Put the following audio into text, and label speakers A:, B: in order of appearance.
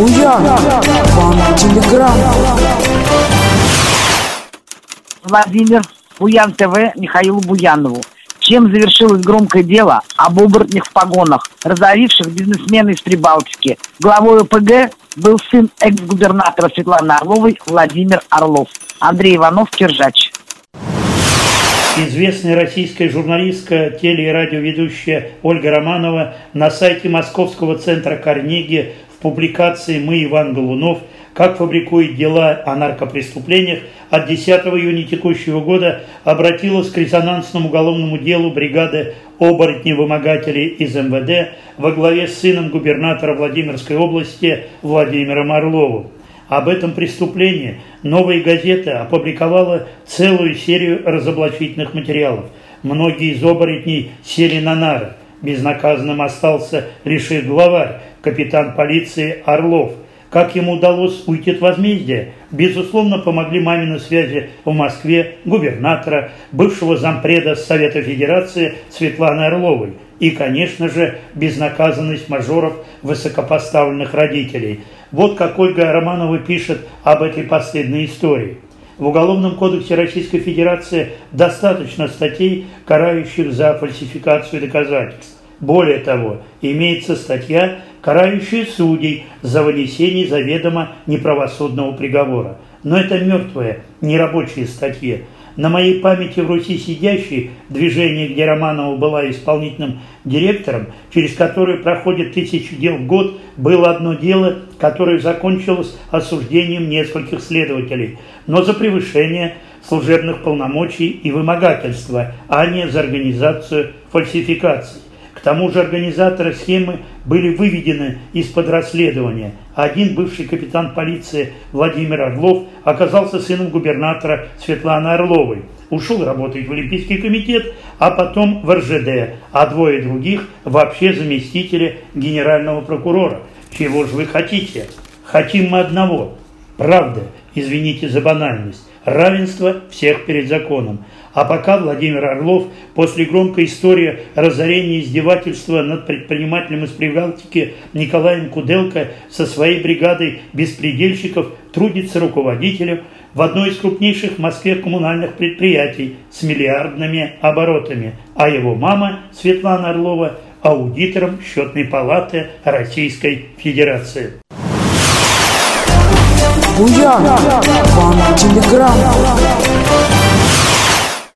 A: Буян, вам телеграм.
B: Владимир Буян ТВ Михаилу Буянову. Чем завершилось громкое дело об оборотнях в погонах, разоривших бизнесмена из Прибалтики. Главой ОПГ был сын экс-губернатора Светланы Орловой Владимир Орлов. Андрей Иванов, Киржач.
C: Известная российская журналистка, теле- и радиоведущая Ольга Романова на сайте Московского центра Карнеги публикации «Мы, Иван Голунов. Как фабрикует дела о наркопреступлениях» от 10 июня текущего года обратилась к резонансному уголовному делу бригады оборотней-вымогателей из МВД во главе с сыном губернатора Владимирской области Владимиром Орловым. Об этом преступлении «Новая газета» опубликовала целую серию разоблачительных материалов. Многие из оборотней сели на нары. Безнаказанным остался их главарь, капитан полиции Орлов. Как ему удалось уйти от возмездия? Безусловно, помогли мамины связи в Москве, губернатора, бывшего зампреда Совета Федерации Светланы Орловой и, конечно же, безнаказанность мажоров высокопоставленных родителей. Вот как Ольга Романова пишет об этой последней истории. В Уголовном кодексе Российской Федерации достаточно статей, карающих за фальсификацию доказательств. Более того, имеется статья, карающая судей за вынесение заведомо неправосудного приговора. Но это мертвые, нерабочие статьи. На моей памяти в Руси сидящей движение, где Романова была исполнительным директором, через которое проходит тысячи дел в год, было одно дело, которое закончилось осуждением нескольких следователей, но за превышение служебных полномочий и вымогательства, а не за организацию фальсификаций. К тому же организаторы схемы были выведены из-под расследования. Один бывший капитан полиции Владимир Орлов оказался сыном губернатора Светланы Орловой. Ушел работать в Олимпийский комитет, а потом в РЖД, а двое других вообще заместители генерального прокурора. Чего же вы хотите? Хотим мы одного. Правда, извините за банальность. Равенство всех перед законом. А пока Владимир Орлов после громкой истории разорения и издевательства над предпринимателем из Прибалтики Николаем Куделко со своей бригадой беспредельщиков трудится руководителем в одной из крупнейших в Москве коммунальных предприятий с миллиардными оборотами, а его мама Светлана Орлова аудитором счетной палаты Российской Федерации.
A: Буян, вам телеграм.